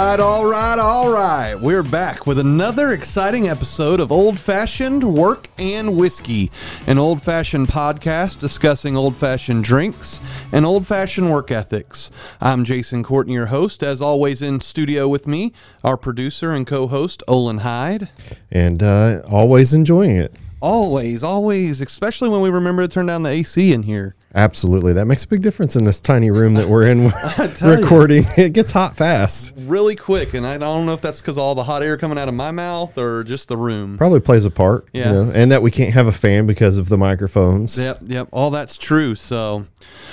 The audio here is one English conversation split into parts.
All right, all right, all right. We're back with another exciting episode of Old Fashioned Work and Whiskey, an old fashioned podcast discussing old fashioned drinks and old fashioned work ethics. I'm Jason Courtney, your host. As always, in studio with me, our producer and co host, Olin Hyde. and uh, always enjoying it. Always, always, especially when we remember to turn down the AC in here. Absolutely, that makes a big difference in this tiny room that we're in tell you. recording. It gets hot fast. Really quick, and I don't know if that's because all the hot air coming out of my mouth or just the room. Probably plays a part. you Yeah. know, and that we can't have a fan because of the microphones. Yep, yep, all that's true. So,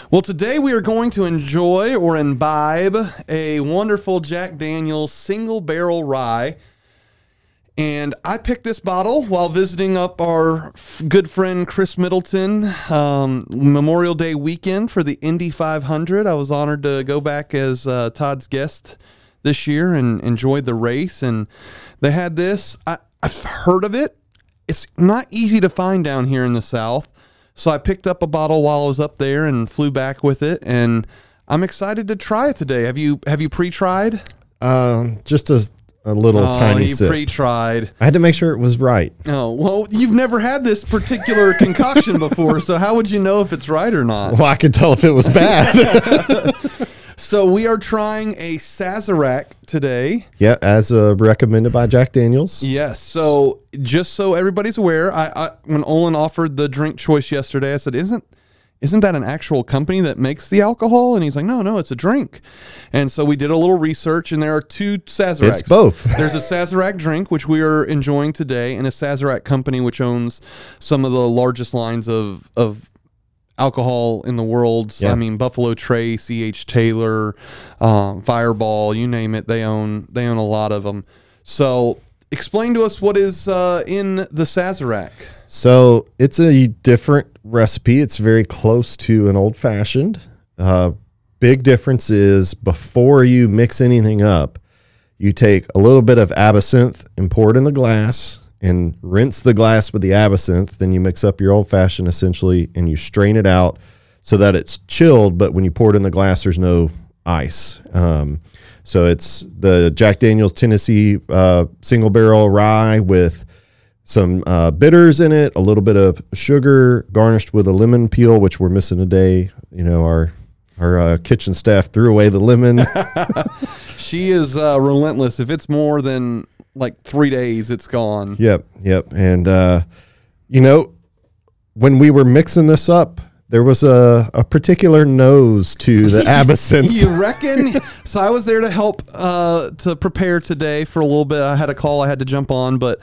well, today we are going to enjoy or imbibe a wonderful Jack Daniels single barrel rye. And I picked this bottle while visiting up our f- good friend Chris Middleton um, Memorial Day weekend for the Indy 500. I was honored to go back as uh, Todd's guest this year and enjoyed the race. And they had this. I, I've heard of it. It's not easy to find down here in the South. So I picked up a bottle while I was up there and flew back with it. And I'm excited to try it today. Have you have you pre-tried? Um, just a, a little oh, tiny you sip. pre-tried. I had to make sure it was right. Oh, well, you've never had this particular concoction before, so how would you know if it's right or not? Well, I could tell if it was bad. So we are trying a Sazerac today. yeah, as uh, recommended by Jack Daniels. Yes. So just so everybody's aware, I, I when Olin offered the drink choice yesterday, I said, "Isn't isn't that an actual company that makes the alcohol?" And he's like, "No, no, it's a drink." And so we did a little research, and there are two Sazeracs. It's both. There's a Sazerac drink, which we are enjoying today, and a Sazerac company, which owns some of the largest lines of of alcohol in the world. Yeah. I mean, Buffalo Trace, E.H. Taylor, um, Fireball, you name it. They own they own a lot of them. So, explain to us what is uh, in the Sazerac. So it's a different recipe. It's very close to an old fashioned. Uh, big difference is before you mix anything up, you take a little bit of absinthe and pour it in the glass and rinse the glass with the absinthe. Then you mix up your old fashioned essentially and you strain it out so that it's chilled. But when you pour it in the glass, there's no ice. Um, so it's the Jack Daniels Tennessee uh, single barrel rye with some uh, bitters in it, a little bit of sugar garnished with a lemon peel, which we're missing today. You know, our our uh, kitchen staff threw away the lemon. She is uh, relentless. If it's more than like three days, it's gone. yep, yep. And uh, you know, when we were mixing this up, there was a, a particular nose to the absinthe. You reckon? so I was there to help uh, to prepare today for a little bit. I had a call I had to jump on, but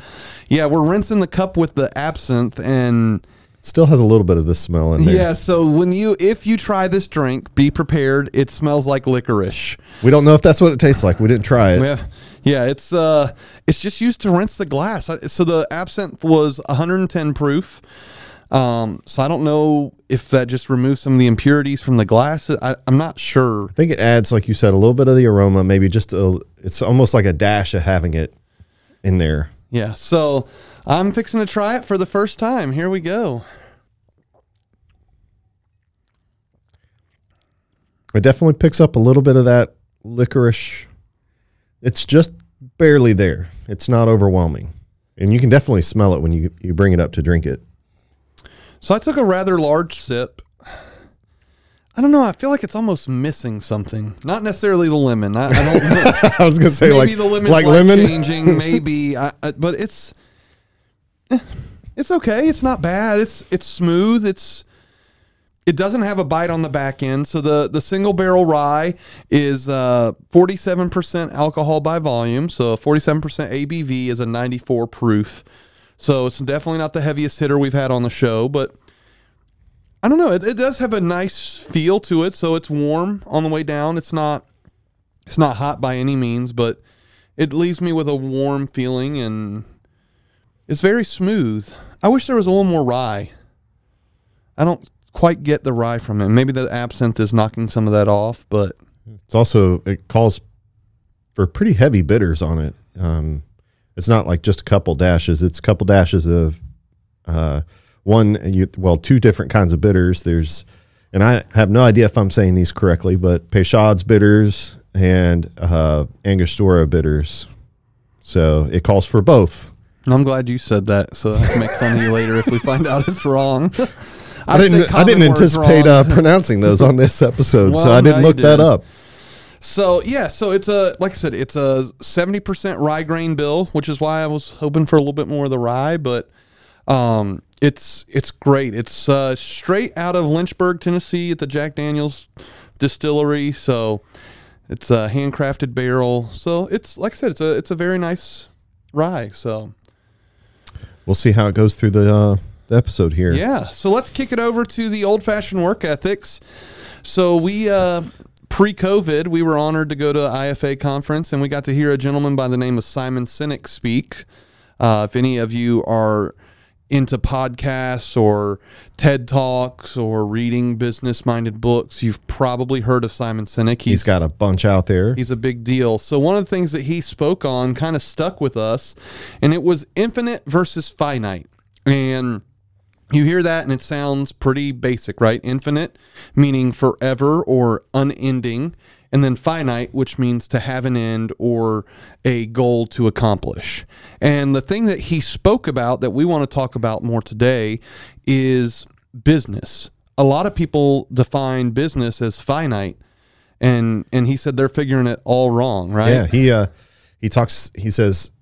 yeah, we're rinsing the cup with the absinthe and. Still has a little bit of the smell in there. Yeah, so when you if you try this drink, be prepared. It smells like licorice. We don't know if that's what it tastes like. We didn't try it. Yeah, yeah. It's uh, it's just used to rinse the glass. So the absinthe was 110 proof. Um, so I don't know if that just removes some of the impurities from the glass. I, I'm not sure. I think it adds, like you said, a little bit of the aroma. Maybe just a. It's almost like a dash of having it in there. Yeah. So I'm fixing to try it for the first time. Here we go. It definitely picks up a little bit of that licorice. It's just barely there. It's not overwhelming. And you can definitely smell it when you you bring it up to drink it. So I took a rather large sip. I don't know. I feel like it's almost missing something. Not necessarily the lemon. I, I don't know. I was gonna say maybe like the lemon's like lemon. changing. Maybe, I, I, but it's eh, it's okay. It's not bad. It's it's smooth. It's it doesn't have a bite on the back end. So the the single barrel rye is forty seven percent alcohol by volume. So forty seven percent ABV is a ninety four proof. So it's definitely not the heaviest hitter we've had on the show, but I don't know. It, it does have a nice feel to it. So it's warm on the way down. It's not it's not hot by any means, but it leaves me with a warm feeling and it's very smooth. I wish there was a little more rye. I don't quite get the rye from it. Maybe the absinthe is knocking some of that off, but It's also it calls for pretty heavy bitters on it. Um, it's not like just a couple dashes. It's a couple dashes of uh, one, you, well, two different kinds of bitters. There's, and I have no idea if I'm saying these correctly, but Peychaud's bitters and uh, Angostura bitters. So it calls for both. I'm glad you said that, so I can make fun of you later if we find out it's wrong. I didn't. I didn't anticipate uh, pronouncing those on this episode, so I didn't look that up. So yeah, so it's a like I said, it's a seventy percent rye grain bill, which is why I was hoping for a little bit more of the rye, but um, it's it's great. It's uh, straight out of Lynchburg, Tennessee, at the Jack Daniel's distillery. So it's a handcrafted barrel. So it's like I said, it's a it's a very nice rye. So We'll see how it goes through the, uh, the episode here. Yeah. So let's kick it over to the old fashioned work ethics. So we uh pre-COVID, we were honored to go to IFA conference and we got to hear a gentleman by the name of Simon Sinek speak. Uh, if any of you are into podcasts or TED Talks or reading business-minded books, you've probably heard of Simon Sinek. He's got a bunch out there. He's a big deal. So one of the things that he spoke on kind of stuck with us, and it was infinite versus finite. And you hear that and it sounds pretty basic, right? Infinite meaning forever or unending, and then finite, which means to have an end or a goal to accomplish. And the thing that he spoke about that we want to talk about more today is business. A lot of people define business as finite and and he said they're figuring it all wrong, right? Yeah, he uh he talks he says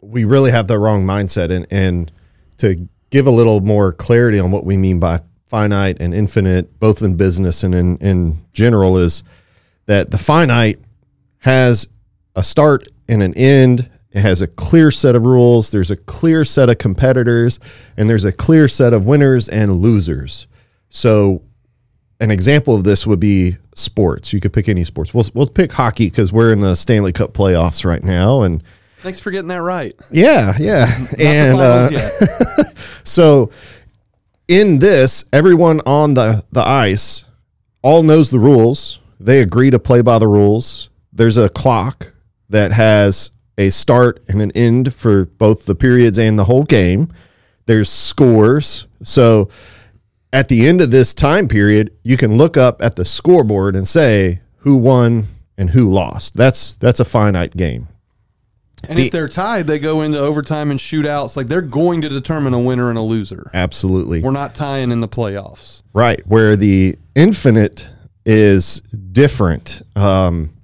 we really have the wrong mindset and and to give a little more clarity on what we mean by finite and infinite both in business and in in general is that the finite has a start and an end it has a clear set of rules there's a clear set of competitors and there's a clear set of winners and losers so an example of this would be sports. You could pick any sports. We'll, we'll pick hockey because we're in the Stanley Cup playoffs right now, and Thanks for getting that right. yeah, yeah, and uh, so in this, everyone on the the ice all knows the rules. They agree to play by the rules. There's a clock that has a start and an end for both the periods and the whole game. There's scores. So at the end of this time period, you can look up at the scoreboard and say who won and who lost. That's that's a finite game. And The- if they're tied, they go into overtime and shootouts. Like they're going to determine a winner and a loser. Absolutely. We're not tying in the playoffs. Right, where the infinite is different. Um,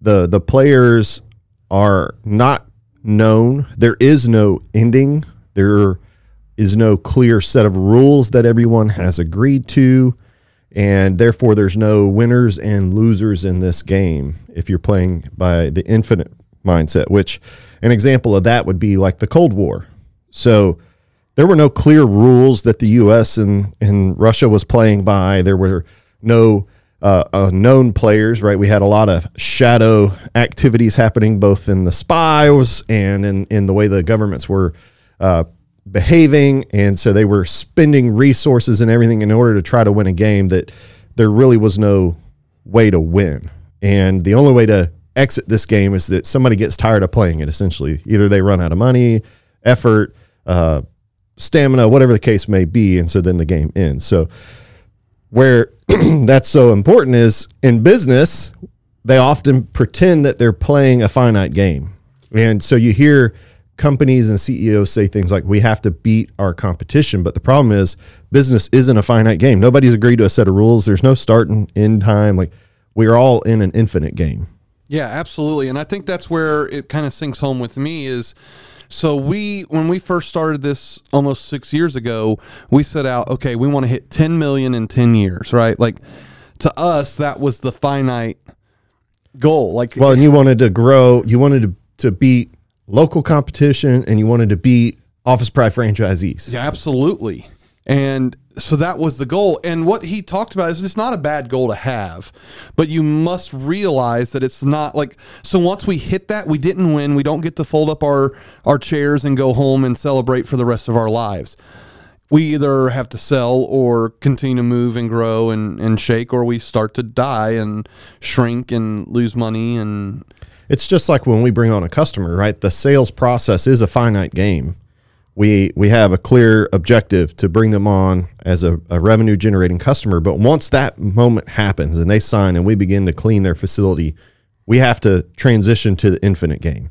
the the players are not known. There is no ending. There is no clear set of rules that everyone has agreed to, and therefore there's no winners and losers in this game. If you're playing by the infinite mindset, which an example of that would be like the Cold War. So there were no clear rules that the U.S. and, and Russia was playing by. There were no uh, uh, known players, right? We had a lot of shadow activities happening both in the spies and in, in the way the governments were uh, behaving. And so they were spending resources and everything in order to try to win a game that there really was no way to win. And the only way to exit this game is that somebody gets tired of playing it, essentially. Either they run out of money, effort, uh, stamina, whatever the case may be, and so then the game ends. So where that's so important is in business, they often pretend that they're playing a finite game. And so you hear companies and CEOs say things like we have to beat our competition, but the problem is business isn't a finite game. Nobody's agreed to a set of rules. There's no start and end time. Like we're all in an infinite game. Yeah, absolutely. And I think that's where it kind of sinks home with me is so we when we first started this almost 6 years ago, we set out, okay, we want to hit 10 million in 10 years, right? Like to us that was the finite goal. Like Well, and you wanted to grow, you wanted to, to beat local competition and you wanted to beat Office Pride franchisees. Yeah, absolutely. And so that was the goal. And what he talked about is it's not a bad goal to have, but you must realize that it's not like so once we hit that, we didn't win. We don't get to fold up our our chairs and go home and celebrate for the rest of our lives. We either have to sell or continue to move and grow and, and shake, or we start to die and shrink and lose money and It's just like when we bring on a customer, right? The sales process is a finite game. We we have a clear objective to bring them on as a, a revenue generating customer. But once that moment happens and they sign and we begin to clean their facility, we have to transition to the infinite game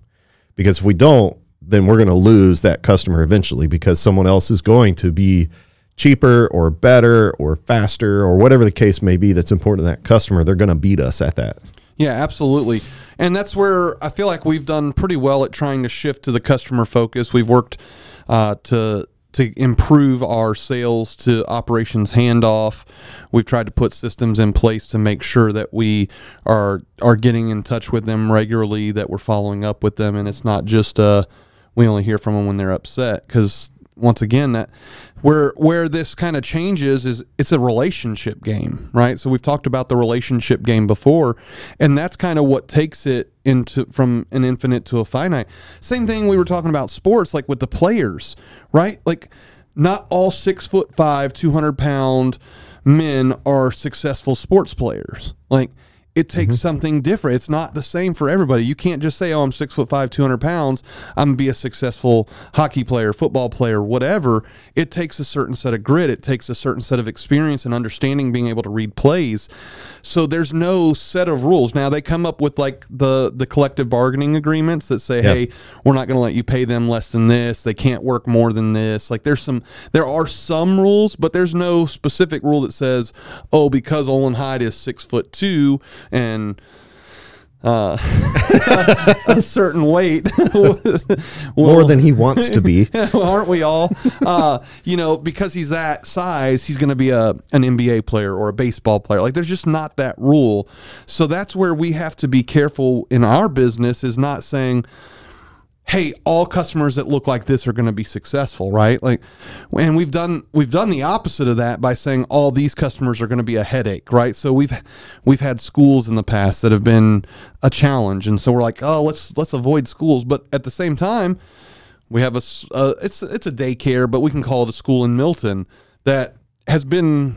because if we don't, then we're going to lose that customer eventually because someone else is going to be cheaper or better or faster or whatever the case may be that's important to that customer. They're going to beat us at that. Yeah, absolutely. And that's where I feel like we've done pretty well at trying to shift to the customer focus. We've worked uh, to to improve our sales to operations handoff. We've tried to put systems in place to make sure that we are are getting in touch with them regularly, that we're following up with them, and it's not just uh we only hear from them when they're upset because once again that where where this kind of changes is it's a relationship game right? So we've talked about the relationship game before and that's kind of what takes it into from an infinite to a finite. Same thing we were talking about sports like with the players right? Like not all six foot five 200 pound men are successful sports players. Like it takes Mm-hmm. something different. It's not the same for everybody. You can't just say, "Oh, I'm six foot five, two hundred pounds. I'm gonna be a successful hockey player, football player, whatever." It takes a certain set of grit. It takes a certain set of experience and understanding, being able to read plays. So there's no set of rules. Now they come up with like the the collective bargaining agreements that say, Yep. "Hey, we're not going to let you pay them less than this. They can't work more than this." Like there's some there are some rules, but there's no specific rule that says, "Oh, because Olin Hyde is six foot two and." Uh, a certain weight, More than he wants to be. well, aren't we all? Uh, you know, because he's that size, he's going to be a an NBA player or a baseball player. Like, there's just not that rule. So that's where we have to be careful in our business. Is not saying, "Hey, all customers that look like this are going to be successful," right? Like, and we've done we've done the opposite of that by saying all these customers are going to be a headache, right? So we've we've had schools in the past that have been a challenge, and so we're like, "Oh, let's let's avoid schools," but at the same time we have a uh, it's it's a daycare, but we can call it a school in Milton that has been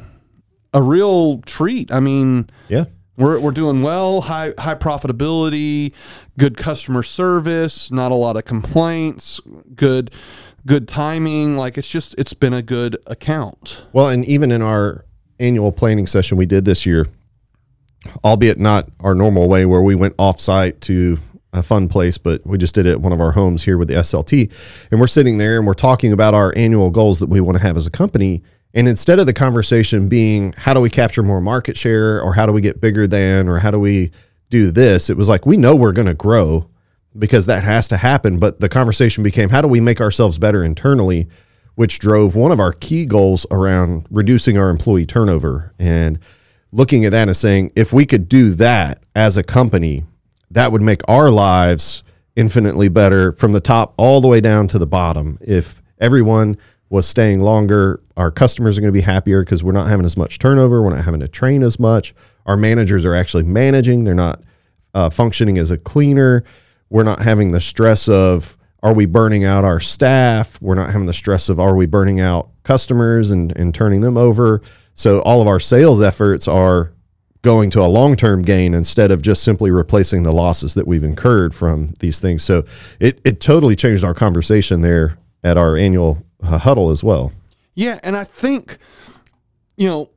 a real treat. I mean, Yeah. We're we're doing well, high high profitability, good customer service, not a lot of complaints, good good timing. Like it's just it's been a good account. Well, and even in our annual planning session we did this year, albeit not our normal way where we went off site to a fun place, but we just did it at one of our homes here with the SLT. And we're sitting there and we're talking about our annual goals that we want to have as a company. And instead of the conversation being, how do we capture more market share or how do we get bigger than or how do we do this, it was like, we know we're going to grow because that has to happen. But the conversation became, how do we make ourselves better internally? Which drove one of our key goals around reducing our employee turnover and looking at that and saying, if we could do that as a company, that would make our lives infinitely better from the top all the way down to the bottom. If everyone was staying longer, our customers are going to be happier because we're not having as much turnover. We're not having to train as much. Our managers are actually managing, they're not uh, functioning as a cleaner. We're not having the stress of, are we burning out our staff? We're not having the stress of, are we burning out customers and, and turning them over? So all of our sales efforts are going to a long-term gain instead of just simply replacing the losses that we've incurred from these things. So it, it totally changed our conversation there at our annual huddle as well. Yeah, and I think you know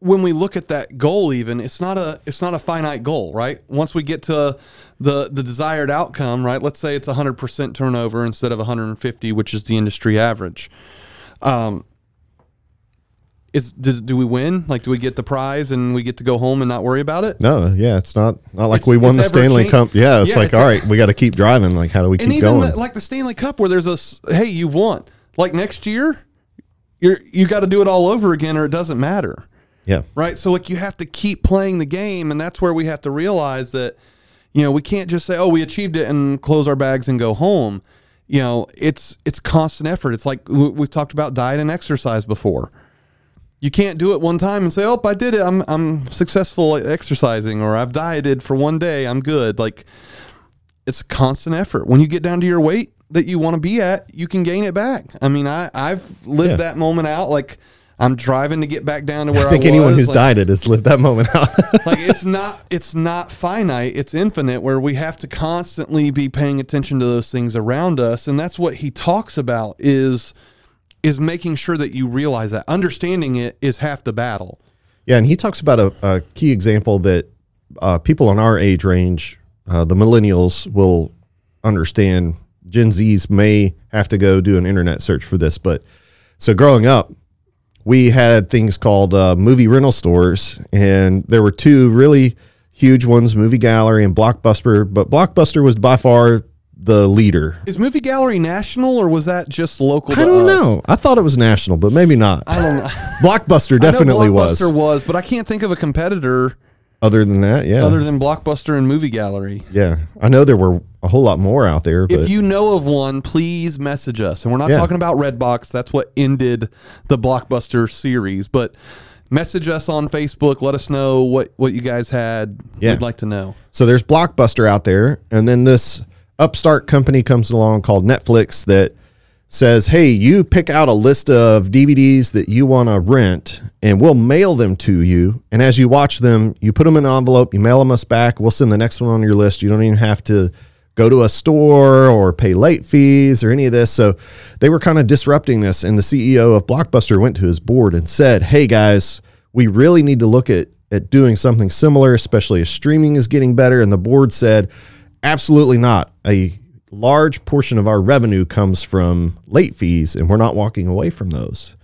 when we look at that goal even it's not a it's not a finite goal right once we get to the the desired outcome right let's say it's 100% turnover instead of 150 which is the industry average um is do, do we win like do we get the prize and we get to go home and not worry about it No, yeah, it's not not like It's- we won the Stanley change- Cup. Yeah, it's Yeah, like it's all right, we got to keep driving. Like how do we keep going? the- like the Stanley Cup where there's a hey you've won like next year you're you got to do it all over again or it doesn't matter yeah. right? So like you have to keep playing the game, and that's where we have to realize that you know we can't just say, "Oh, we achieved it," and close our bags and go home. You know, it's it's constant effort. It's like we've talked about diet and exercise before. You can't do it one time and say, "Oh, I did it. I'm I'm successful at exercising," or "I've dieted for one day. I'm good." Like it's a constant effort. When you get down to your weight that you want to be at, you can gain it back. I mean, I I've lived Yeah. that moment out. Like I'm driving to get back down to where I, I think anyone who's like, dieted has lived that moment out. like it's not it's not finite it's infinite where we have to constantly be paying attention to those things around us and that's what he talks about is is making sure that you realize that understanding it is half the battle Yeah, and he talks about a, a key example that uh, people in our age range uh, the millennials will understand. Gen Zs may have to go do an internet search for this, but so growing up, we had things called uh, movie rental stores, and there were two really huge ones, Movie Gallery and Blockbuster. But Blockbuster was by far the leader. Is Movie Gallery national or was that just local? I don't us? know. I thought it was national, but maybe not. I don't know. Blockbuster I know definitely was. Blockbuster was, but I can't think of a competitor Other than that, yeah, other than Blockbuster and Movie Gallery. yeah. I know there were a whole lot more out there, but If you know of one, please message us. And we're not Yeah. talking about Redbox. That's what ended the Blockbuster series. But message us on Facebook. Let us know what, what you guys had. Yeah. We'd like to know. So there's Blockbuster out there, and then this upstart company comes along called Netflix that says, "Hey, you pick out a list of DVDs that you want to rent, and we'll mail them to you. And as you watch them, you put them in an envelope, you mail them us back. We'll send the next one on your list. You don't even have to." Go to a store or pay late fees or any of this. So they were kind of disrupting this. And the CEO of Blockbuster went to his board and said, Hey guys, we really need to look at at doing something similar, especially as streaming is getting better. And the board said, absolutely not. A large portion of our revenue comes from late fees, and we're not walking away from those.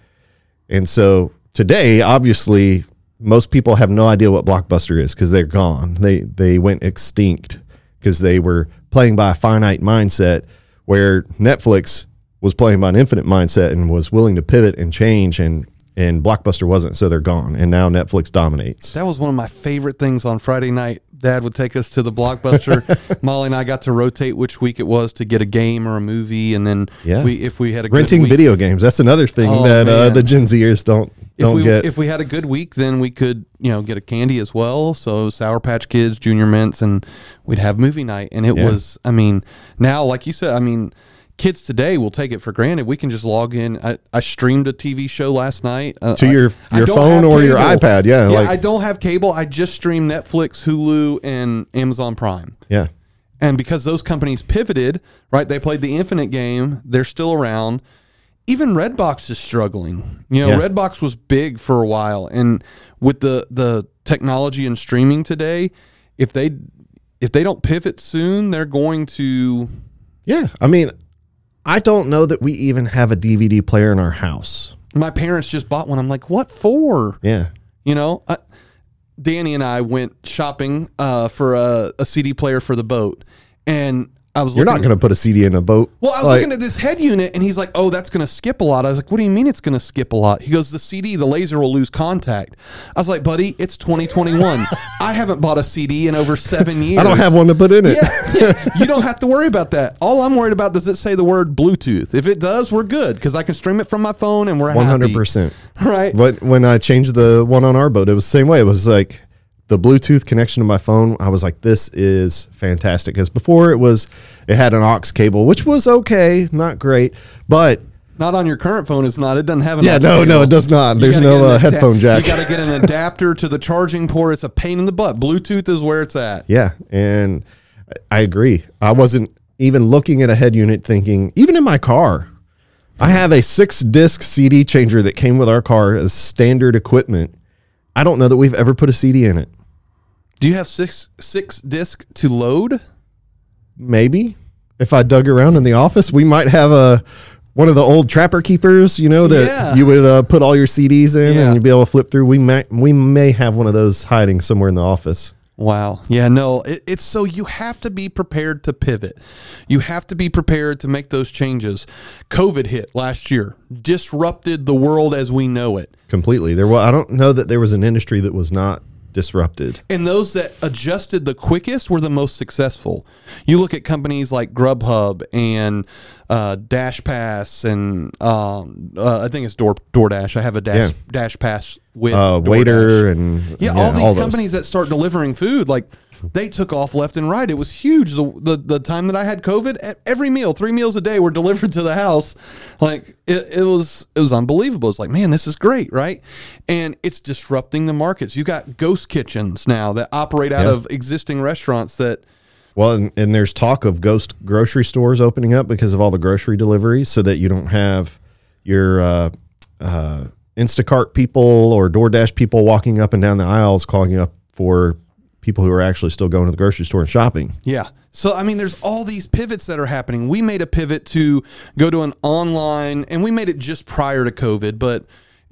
And so today, obviously, most people have no idea what Blockbuster is because they're gone. They they went extinct because they were playing by a finite mindset where Netflix was playing by an infinite mindset and was willing to pivot and change and and Blockbuster wasn't, so they're gone. And now Netflix dominates. That was one of my favorite things on Friday night. Dad would take us to the Blockbuster. Molly and I got to rotate which week it was to get a game or a movie, and then Yeah. we if we had a good Renting week, video games. That's another thing Oh, that uh, the Gen Zers don't if don't we get. if we had a good week, then we could you know get a candy as well. So Sour Patch Kids, Junior Mints, and we'd have movie night. And it Yeah. was, I mean, now like you said, I mean, kids today will take it for granted. We can just log in. I, I streamed a TV show last night uh, To your- I your phone or your iPad, yeah, yeah. like- I don't have cable. I just stream Netflix, Hulu, and Amazon Prime. yeah. And because those companies pivoted, right? They played the infinite game. They're still around. Even Redbox is struggling. You know, Yeah. Redbox was big for a while, and with the the technology and streaming today, if they if they don't pivot soon, they're going to. Yeah. I mean, I don't know that we even have a DVD player in our house. My parents just bought one. I'm like, what for? Yeah. You know, I, Danny and I went shopping uh, for a, a CD player for the boat, and I was You're looking not going to put a CD in a boat. Well, I was Like, looking at this head unit, and he's like, "Oh, that's going to skip a lot." I was like, "What do you mean it's going to skip a lot?" He goes, "The CD, the laser will lose contact." I was like, "Buddy, it's 2021. I haven't bought a CD in over seven years. I don't have one to put in it. Yeah, you don't have to worry about that. All I'm worried about does it say the word Bluetooth? If it does, we're good because I can stream it from my phone, and we're 100%. Right? But when I changed the one on our boat, it was the same way. It was like the Bluetooth connection to my phone. I was like, this is fantastic. Because before it was, it had an aux cable, which was okay, not great. But Not on your current phone. It's not. It doesn't have an. yeah, no, no, it does not. You There's no uh, adap- headphone jack. You got to get an adapter to the charging port. It's a pain in the butt. Bluetooth is where it's at. Yeah, and I agree. I wasn't even looking at a head unit thinking, even in my car, I have a six disc CD changer that came with our car as standard equipment. I don't know that we've ever put a CD in it. Do you have six six disc to load? Maybe if I dug around in the office, we might have a one of the old trapper keepers, you know, that Yeah. you would uh, put all your CDs in Yeah. and you'd be able to flip through. We may we may have one of those hiding somewhere in the office. Wow. Yeah, no, it, it's so you have to be prepared to pivot. You have to be prepared to make those changes. COVID hit last year, disrupted the world as we know it. Completely. There was I don't know that there was an industry that was not disrupted. And those that adjusted the quickest were the most successful. You look at companies like Grubhub and uh, Dash Pass, and um, uh, I think it's Door DoorDash. I have a Dash Yeah. Dash Pass with uh, Waitr and Yeah, all these those. companies that start delivering food, like they took off left and right. It was huge. The, the the time that I had COVID, every meal, three meals a day, were delivered to the house. Like it, it was it was unbelievable. It's like, man, this is great, right? And it's disrupting the markets. You got ghost kitchens now that operate out Yeah. of existing restaurants that Well, and, and there's talk of ghost grocery stores opening up because of all the grocery deliveries, so that you don't have your uh, uh, Instacart people or DoorDash people walking up and down the aisles clogging up for people who are actually still going to the grocery store and shopping. Yeah. So I mean, there's all these pivots that are happening. We made a pivot to go to an online, and we made it just prior to COVID, but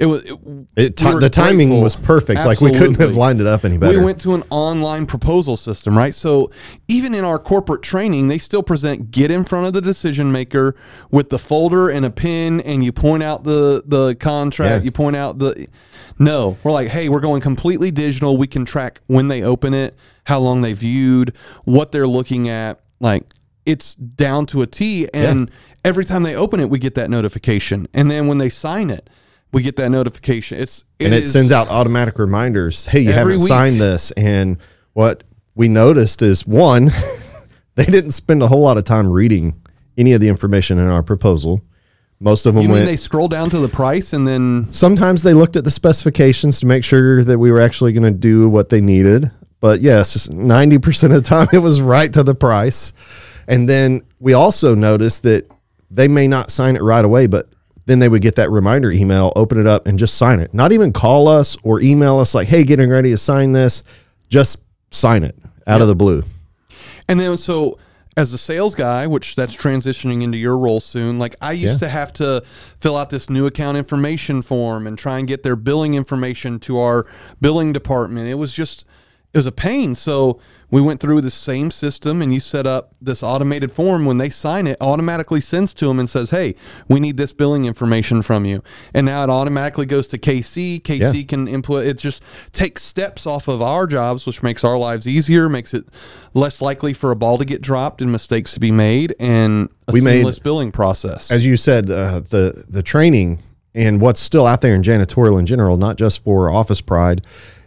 it was it, It we the timing grateful. was perfect. Like we couldn't have lined it up any better. We went to an online proposal system, right? So even in our corporate training, they still present get in front of the decision maker with the folder and a pen, and you point out the the contract. Yeah. You point out the. No, we're like, hey, we're going completely digital. We can track when they open it, how long they viewed, what they're looking at. Like it's down to a T, and every time they open it, we get that notification, and then when they sign it. We get that notification. It's and it is- sends out automatic reminders. Hey, you haven't week. signed this. And what we noticed is one, they didn't spend a whole lot of time reading any of the information in our proposal. Most of them You went. they scroll down to the price and then sometimes they looked at the specifications to make sure that we were actually going to do what they needed. But yes, 90% of the time it was right to the price. And then we also noticed that they may not sign it right away, but then they would get that reminder email, open it up, and just sign it. Not even call us or email us like, hey, getting ready to sign this. Just sign it out of the blue. and then so as a sales guy, which that's transitioning into your role soon, like I used Yeah. to have to fill out this new account information form and try and get their billing information to our billing department. It was just it was a pain. So we went through the same system and you set up this automated form. When they sign it automatically sends to them and says hey we need this billing information from you. And now it automatically goes to kc kc Yeah. can input it just takes steps off of our jobs which makes our lives easier makes it less likely for a ball to get dropped and mistakes to be made and a We made- seamless billing process. As you said, uh, the the training and what's still out there in janitorial in general, not just for Office Pride,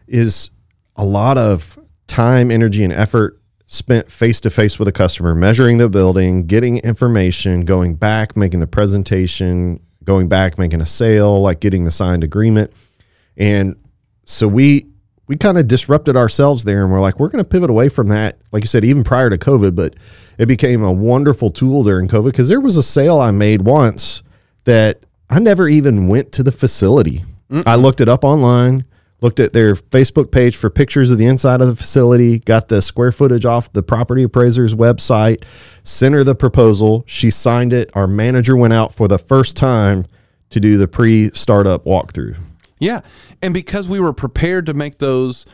is a lot of time, energy, and effort spent face to face with a customer, measuring the building, getting information, going back, making the presentation, going back, making a sale, like getting the signed agreement, and so we we kind of disrupted ourselves there and we're like we're going to pivot away from that like you said even prior to covid but it became a wonderful tool during covid because there was a sale i made once that i never even went to the facility. I looked it up online looked at their facebook page for pictures of the inside of the facility got the square footage off the property appraiser's website sent her the proposal she signed it our manager went out for the first time to do the pre-startup walkthrough Yeah. And because we were prepared to make those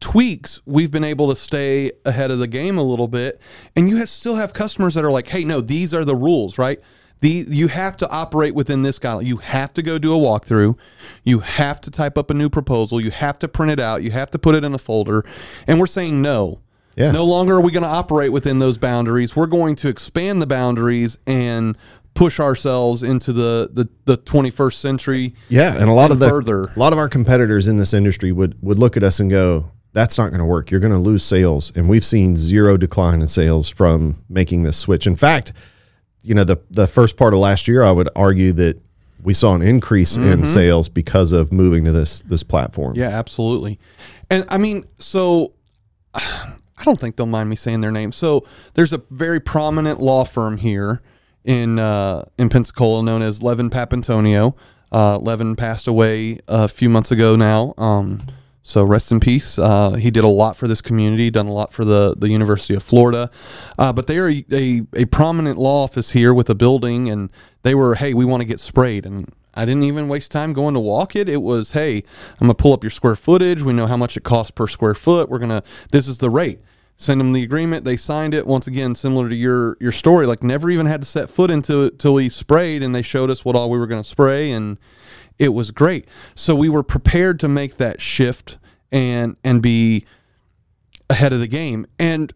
tweaks, we've been able to stay ahead of the game a little bit. And you have, still have customers that are like, hey, no, these are the rules, right? The, you have to operate within this guideline. You have to go do a walkthrough. You have to type up a new proposal. You have to print it out. You have to put it in a folder. And we're saying no. Yeah. No longer are we going to operate within those boundaries. We're going to expand the boundaries and push ourselves into the, the, the 21st century. Yeah, and a lot and of the further. a lot of our competitors in this industry would would look at us and go, "That's not going to work. You're going to lose sales." And we've seen zero decline in sales from making this switch. In fact, you know, the the first part of last year, I would argue that we saw an increase in sales because of moving to this this platform. Yeah, absolutely. And I mean, so I don't think they'll mind me saying their name. So there's a very prominent law firm here in uh, in Pensacola known as Levin Papantonio. Uh, Levin passed away a few months ago now. Um, so rest in peace. Uh, he did a lot for this community, done a lot for the, the University of Florida. Uh, but they are a, a, a prominent law office here with a building, and they were, hey, we want to get sprayed. And I didn't even waste time going to walk it. It was, hey, I'm gonna pull up your square footage. We know how much it costs per square foot. We're gonna, this is the rate. Send them the agreement. They signed it. Once again, similar to your your story, like never even had to set foot into it till we sprayed, and they showed us what all we were gonna spray, and it was great. So we were prepared to make that shift and and be ahead of the game. And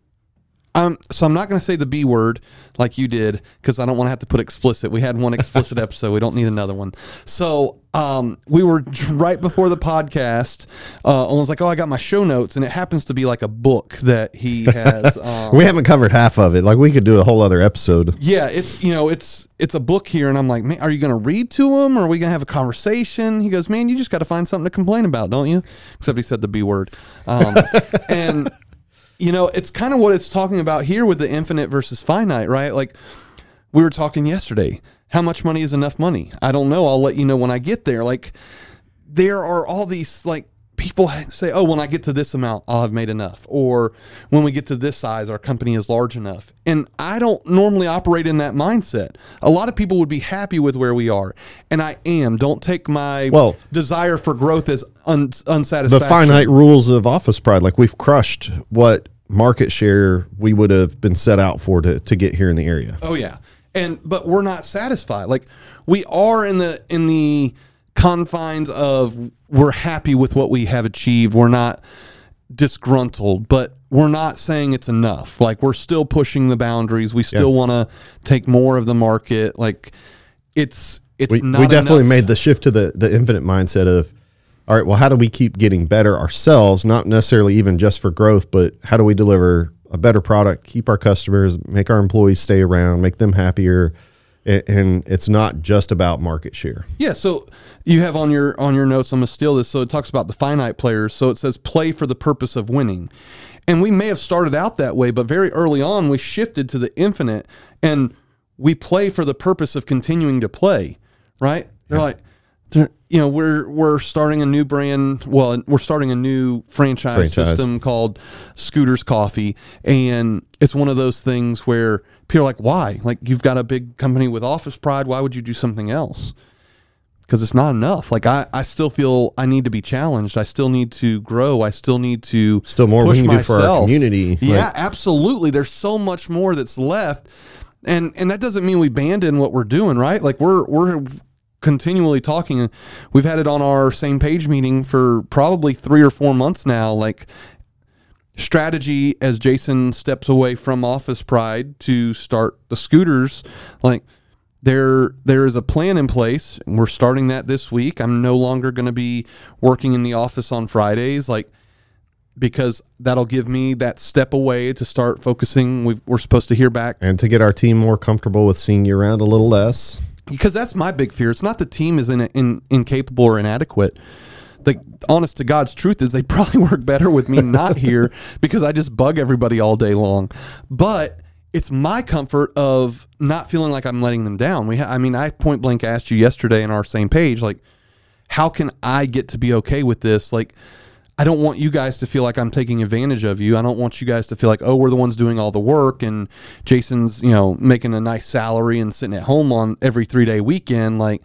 um, so I'm not going to say the B word like you did because I don't want to have to put explicit. We had one explicit episode. We don't need another one. So um, we were right before the podcast. Uh, Olin's like, "Oh, I got my show notes," and it happens to be like a book that he has. Um, We haven't covered half of it. Like we could do a whole other episode. yeah, it's you know it's it's a book here, and I'm like, man, are you going to read to him, or are we going to have a conversation? He goes, man, you just got to find something to complain about, don't you? Except he said the B word, um, and you know it's kind of what it's talking about here with the infinite versus finite, right? Like we were talking yesterday. How much money is enough money? I don't know. I'll let you know when I get there. Like there are all these like people say, "Oh, when I get to this amount, I'll have made enough," or "When we get to this size, our company is large enough." And I don't normally operate in that mindset. A lot of people would be happy with where we are, and I am. Don't take my Well- desire for growth as un- the finite rules of office pride. Like we've crushed what market share we would have been set out for to, to get here in the area. Oh yeah. And but we're not satisfied. Like we are in the in the confines of we're happy with what we have achieved. We're not disgruntled, but we're not saying it's enough. Like we're still pushing the boundaries. We still want to take more of the market. Like it's it's We, not we definitely enough. made the shift to the, the infinite mindset of, all right, well, how do we keep getting better ourselves? Not necessarily even just for growth, but how do we deliver a better product, keep our customers, make our employees stay around, make them happier? And it's not just about market share. Yeah, so you have on your on your notes. I'm gonna steal this. So it talks about the finite players. So it says play for the purpose of winning, and we may have started out that way, but very early on we shifted to the infinite, and we play for the purpose of continuing to play. Right? They're like, they're, you know, we're we're starting a new brand. Well, we're starting a new franchise, Franchise. system called Scooters Coffee, and it's one of those things where people are like, why? Like you've got a big company with office pride. Why would you do something else? because it's not enough. Like I, I still feel I need to be challenged. I still need to grow. I still need to Still more we push can do for our community. Yeah, Like- absolutely. There's so much more that's left, and and that doesn't mean we abandon what we're doing. Right? Like we're we're continually talking. We've had it on our same page meeting for probably three or four months now. Like strategy as Jason steps away from Office Pride to start the scooters, like there there is a plan in place. We're starting that this week. I'm no longer going to be working in the office on Fridays, like because that'll give me that step away to start focusing. we we're supposed to hear back And to get our team more comfortable with seeing you around a little less. Because that's my big fear. It's not the team is in, in, incapable or inadequate. The honest to God's truth is they probably work better with me not here because I just bug everybody all day long. But it's my comfort of not feeling like I'm letting them down. We, ha- I mean, I point blank asked you yesterday in our same page, like, how can I get to be okay with this? Like, I don't want you guys to feel like I'm taking advantage of you. I don't want you guys to feel like, oh, we're the ones doing all the work and Jason's, you know, making a nice salary and sitting at home on every three day weekend. Like,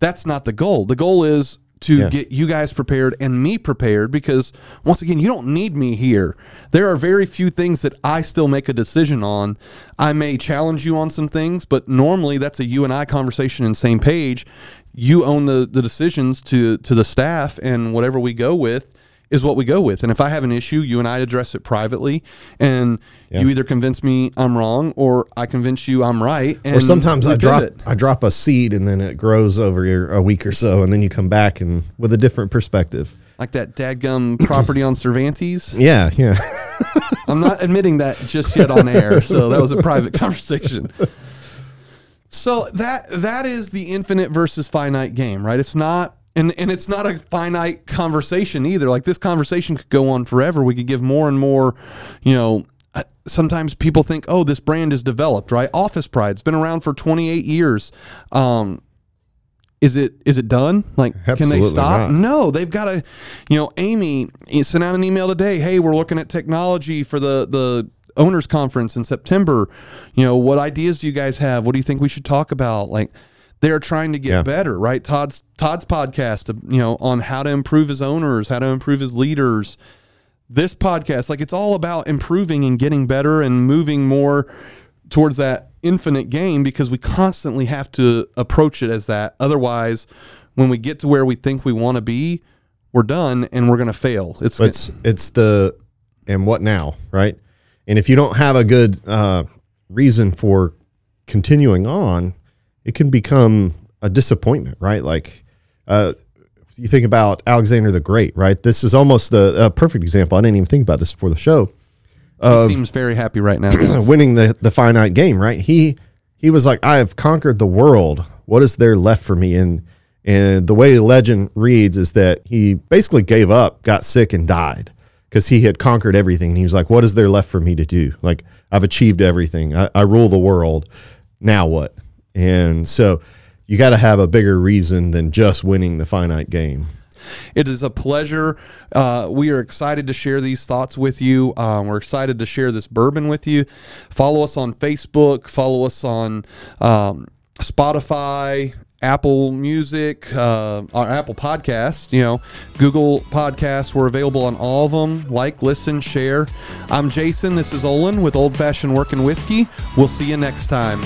that's not the goal. The goal is to Yeah. get you guys prepared and me prepared because once again, you don't need me here. There are very few things that I still make a decision on. I may challenge you on some things, but normally that's a you and I conversation and same page. You own the, the decisions to to the staff and whatever we go with is what we go with. And if I have an issue, you and I address it privately and you either convince me I'm wrong or I convince you I'm right. And Or sometimes I drop pivot. I drop a seed and then it grows over your- a week or so, and then you come back and with a different perspective. like that dadgum property on Cervantes. Yeah, yeah. I'm not admitting that just yet on air, so that was a private conversation. So that that is the infinite versus finite game, right? It's not and and it's not a finite conversation either. Like this conversation could go on forever. We could give more and more, you know, uh, sometimes people think, "Oh, this brand is developed," right? Office Pride's been around for 28 years. Um is it is it done? Like, can they stop? not. No, they've got to. You know, Amy sent out an email today. Hey, we're looking at technology for the the owners conference in September. You know, what ideas do you guys have? What do you think we should talk about? Like, they're trying to get Yeah. better, right? Todd's Todd's podcast, you know, on how to improve his owners, how to improve his leaders. This podcast, like, it's all about improving and getting better and moving more towards that infinite game because we constantly have to approach it as that. Otherwise, when we get to where we think we want to be, we're done and we're going to fail. It's, it's it's the and what now, right? And if you don't have a good uh, reason for continuing on, it can become a disappointment, right? Like uh, you think about Alexander the Great, right? This is almost the a perfect example. I didn't even think about this before the show. he seems very happy right now. winning the the finite game, right? He he was like, I have conquered the world. What is there left for me? And and the way the legend reads is that he basically gave up, got sick, and died because he had conquered everything. And he was like, What is there left for me to do? Like I've achieved everything. I, I rule the world. Now what? And so you got to have a bigger reason than just winning the finite game. It is a pleasure. Uh, we are excited to share these thoughts with you. Um, we're excited to share this bourbon with you. Follow us on Facebook. Follow us on um, Spotify. Apple Music, uh, our Apple Podcast, you know, Google Podcasts. We're available on all of them. Like, listen, share. I'm Jason. This is Olin with Old Fashioned Working Whiskey. We'll see you next time.